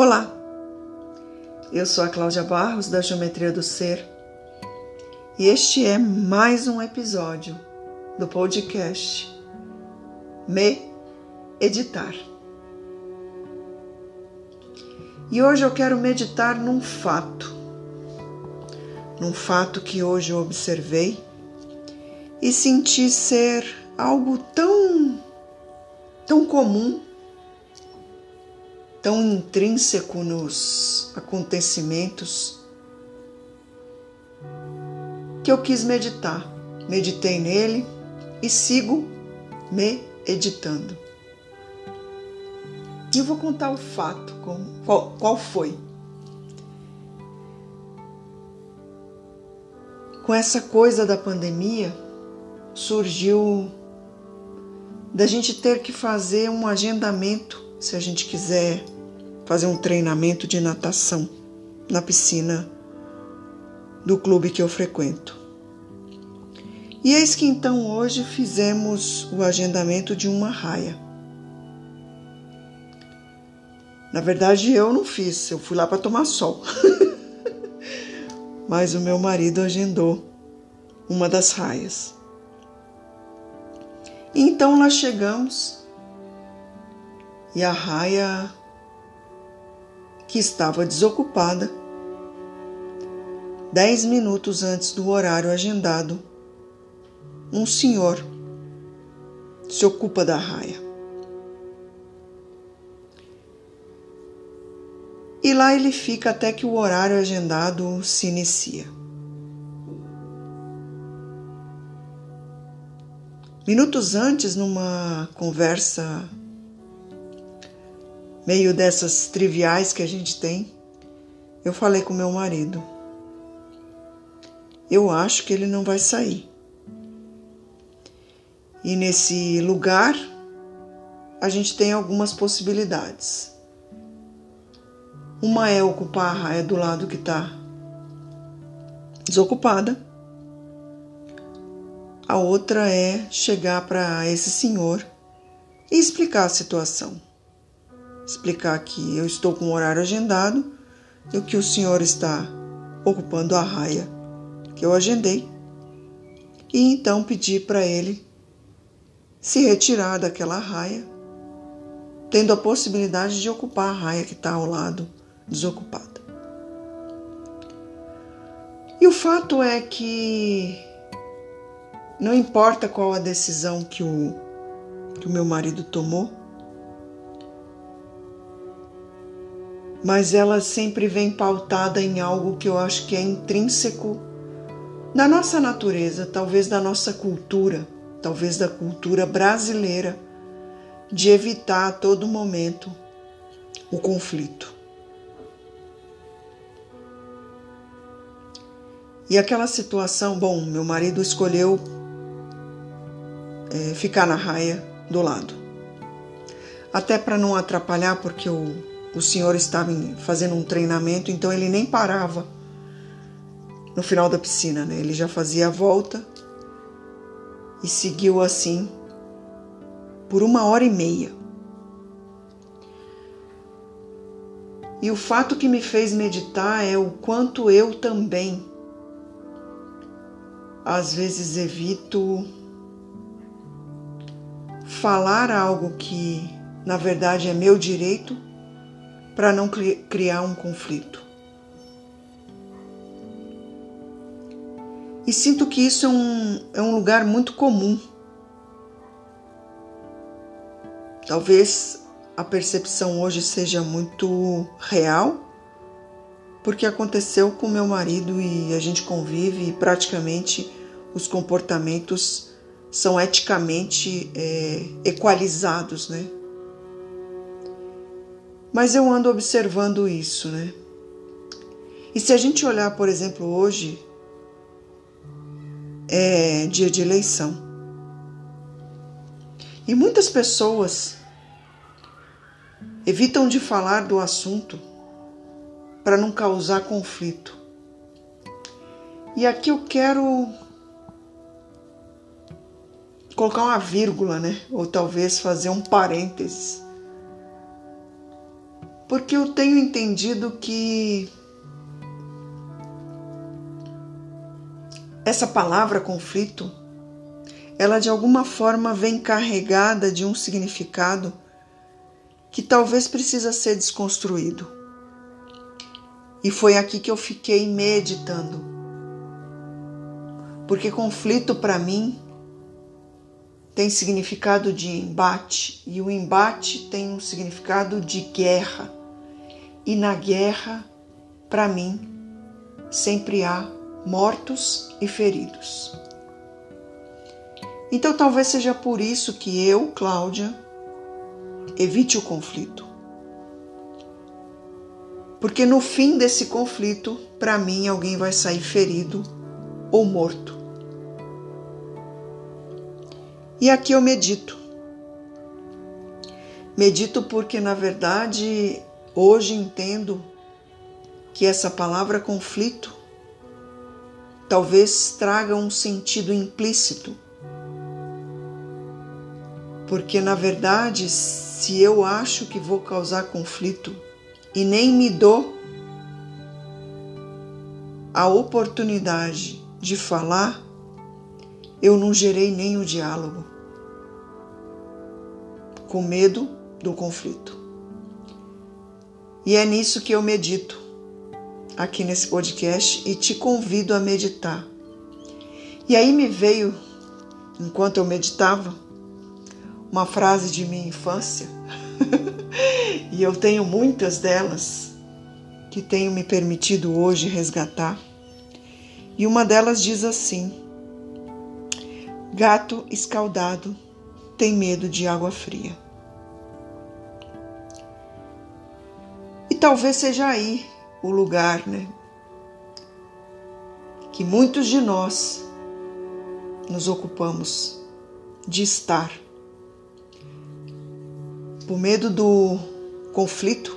Olá, eu sou a Cláudia Barros da Geometria do Ser e este é mais um episódio do podcast Me Editar. E hoje eu quero meditar num fato, num fato que hoje eu observei e senti ser algo tão, tão comum tão intrínseco nos acontecimentos que eu quis meditar. Meditei nele e sigo me editando. E vou contar o fato, qual, qual foi. Com essa coisa da pandemia, surgiu da gente ter que fazer um agendamento se a gente quiser fazer um treinamento de natação na piscina do clube que eu frequento. E eis que então hoje fizemos o agendamento de uma raia. Na verdade eu não fiz, eu fui lá para tomar sol. Mas o meu marido agendou uma das raias. Então lá chegamos e a raia que estava desocupada, dez minutos antes do horário agendado, um senhor se ocupa da raia. E lá ele fica até que o horário agendado se inicia. Minutos antes, numa conversa meio dessas triviais que a gente tem, eu falei com meu marido. Eu acho que ele não vai sair. E nesse lugar a gente tem algumas possibilidades. Uma é ocupar a raia do lado que está desocupada. A outra é chegar para esse senhor e explicar a situação explicar que eu estou com o horário agendado e que o senhor está ocupando a raia que eu agendei, e então pedir para ele se retirar daquela raia, tendo a possibilidade de ocupar a raia que está ao lado desocupada. E o fato é que não importa qual a decisão que o, que o meu marido tomou, mas ela sempre vem pautada em algo que eu acho que é intrínseco da nossa natureza, talvez da nossa cultura, talvez da cultura brasileira, de evitar a todo momento o conflito. E aquela situação, bom, meu marido escolheu é, ficar na raia do lado. Até para não atrapalhar, porque o o senhor estava fazendo um treinamento, então ele nem parava no final da piscina, né? Ele já fazia a volta e seguiu assim por uma hora e meia. E o fato que me fez meditar é o quanto eu também, às vezes, evito falar algo que, na verdade, é meu direito para não criar um conflito. E sinto que isso é um, é um lugar muito comum. Talvez a percepção hoje seja muito real, porque aconteceu com meu marido e a gente convive e praticamente os comportamentos são eticamente é, equalizados, né? Mas eu ando observando isso, né? E se a gente olhar, por exemplo, hoje, é dia de eleição. E muitas pessoas evitam de falar do assunto para não causar conflito. E aqui eu quero colocar uma vírgula, né? Ou talvez fazer um parênteses Porque eu tenho entendido que essa palavra conflito, ela de alguma forma vem carregada de um significado que talvez precisa ser desconstruído. E foi aqui que eu fiquei meditando. Porque conflito para mim tem significado de embate e o embate tem um significado de guerra. E na guerra, para mim, sempre há mortos e feridos. Então talvez seja por isso que eu, Cláudia, evite o conflito. Porque no fim desse conflito, para mim, alguém vai sair ferido ou morto. E aqui eu medito. Medito porque, na verdade, hoje entendo que essa palavra conflito talvez traga um sentido implícito. Porque, na verdade, se eu acho que vou causar conflito e nem me dou a oportunidade de falar, eu não gerei nem o diálogo, com medo do conflito. E é nisso que eu medito aqui nesse podcast e te convido a meditar. E aí me veio, enquanto eu meditava, uma frase de minha infância, e eu tenho muitas delas que tenho me permitido hoje resgatar. E uma delas diz assim: Gato escaldado tem medo de água fria. Talvez seja aí o lugar, né? Que muitos de nós nos ocupamos de estar. Por medo do conflito,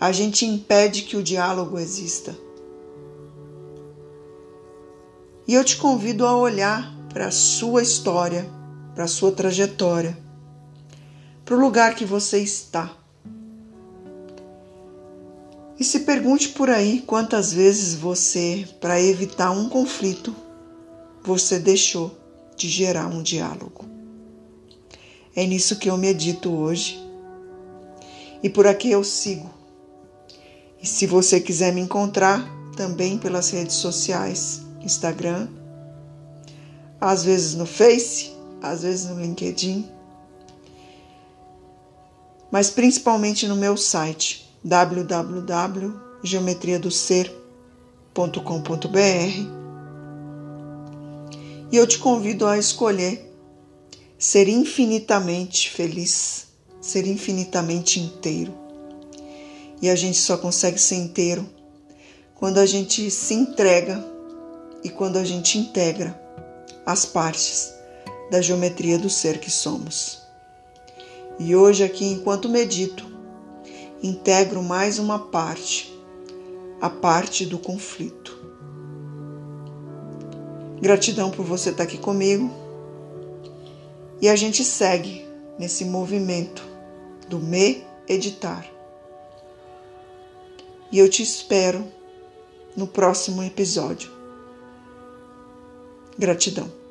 a gente impede que o diálogo exista. E eu te convido a olhar para a sua história, para a sua trajetória, para o lugar que você está. E se pergunte por aí quantas vezes você, para evitar um conflito, você deixou de gerar um diálogo. É nisso que eu medito hoje. E por aqui eu sigo. E se você quiser me encontrar também pelas redes sociais, Instagram, às vezes no Face, às vezes no LinkedIn, mas principalmente no meu site www.geometriadoser.com.br. E eu te convido a escolher ser infinitamente feliz, ser infinitamente inteiro. E a gente só consegue ser inteiro quando a gente se entrega e quando a gente integra as partes da geometria do ser que somos. E hoje, aqui, enquanto medito, integro mais uma parte, a parte do conflito. Gratidão por você estar aqui comigo e a gente segue nesse movimento do me editar. E eu te espero no próximo episódio. Gratidão.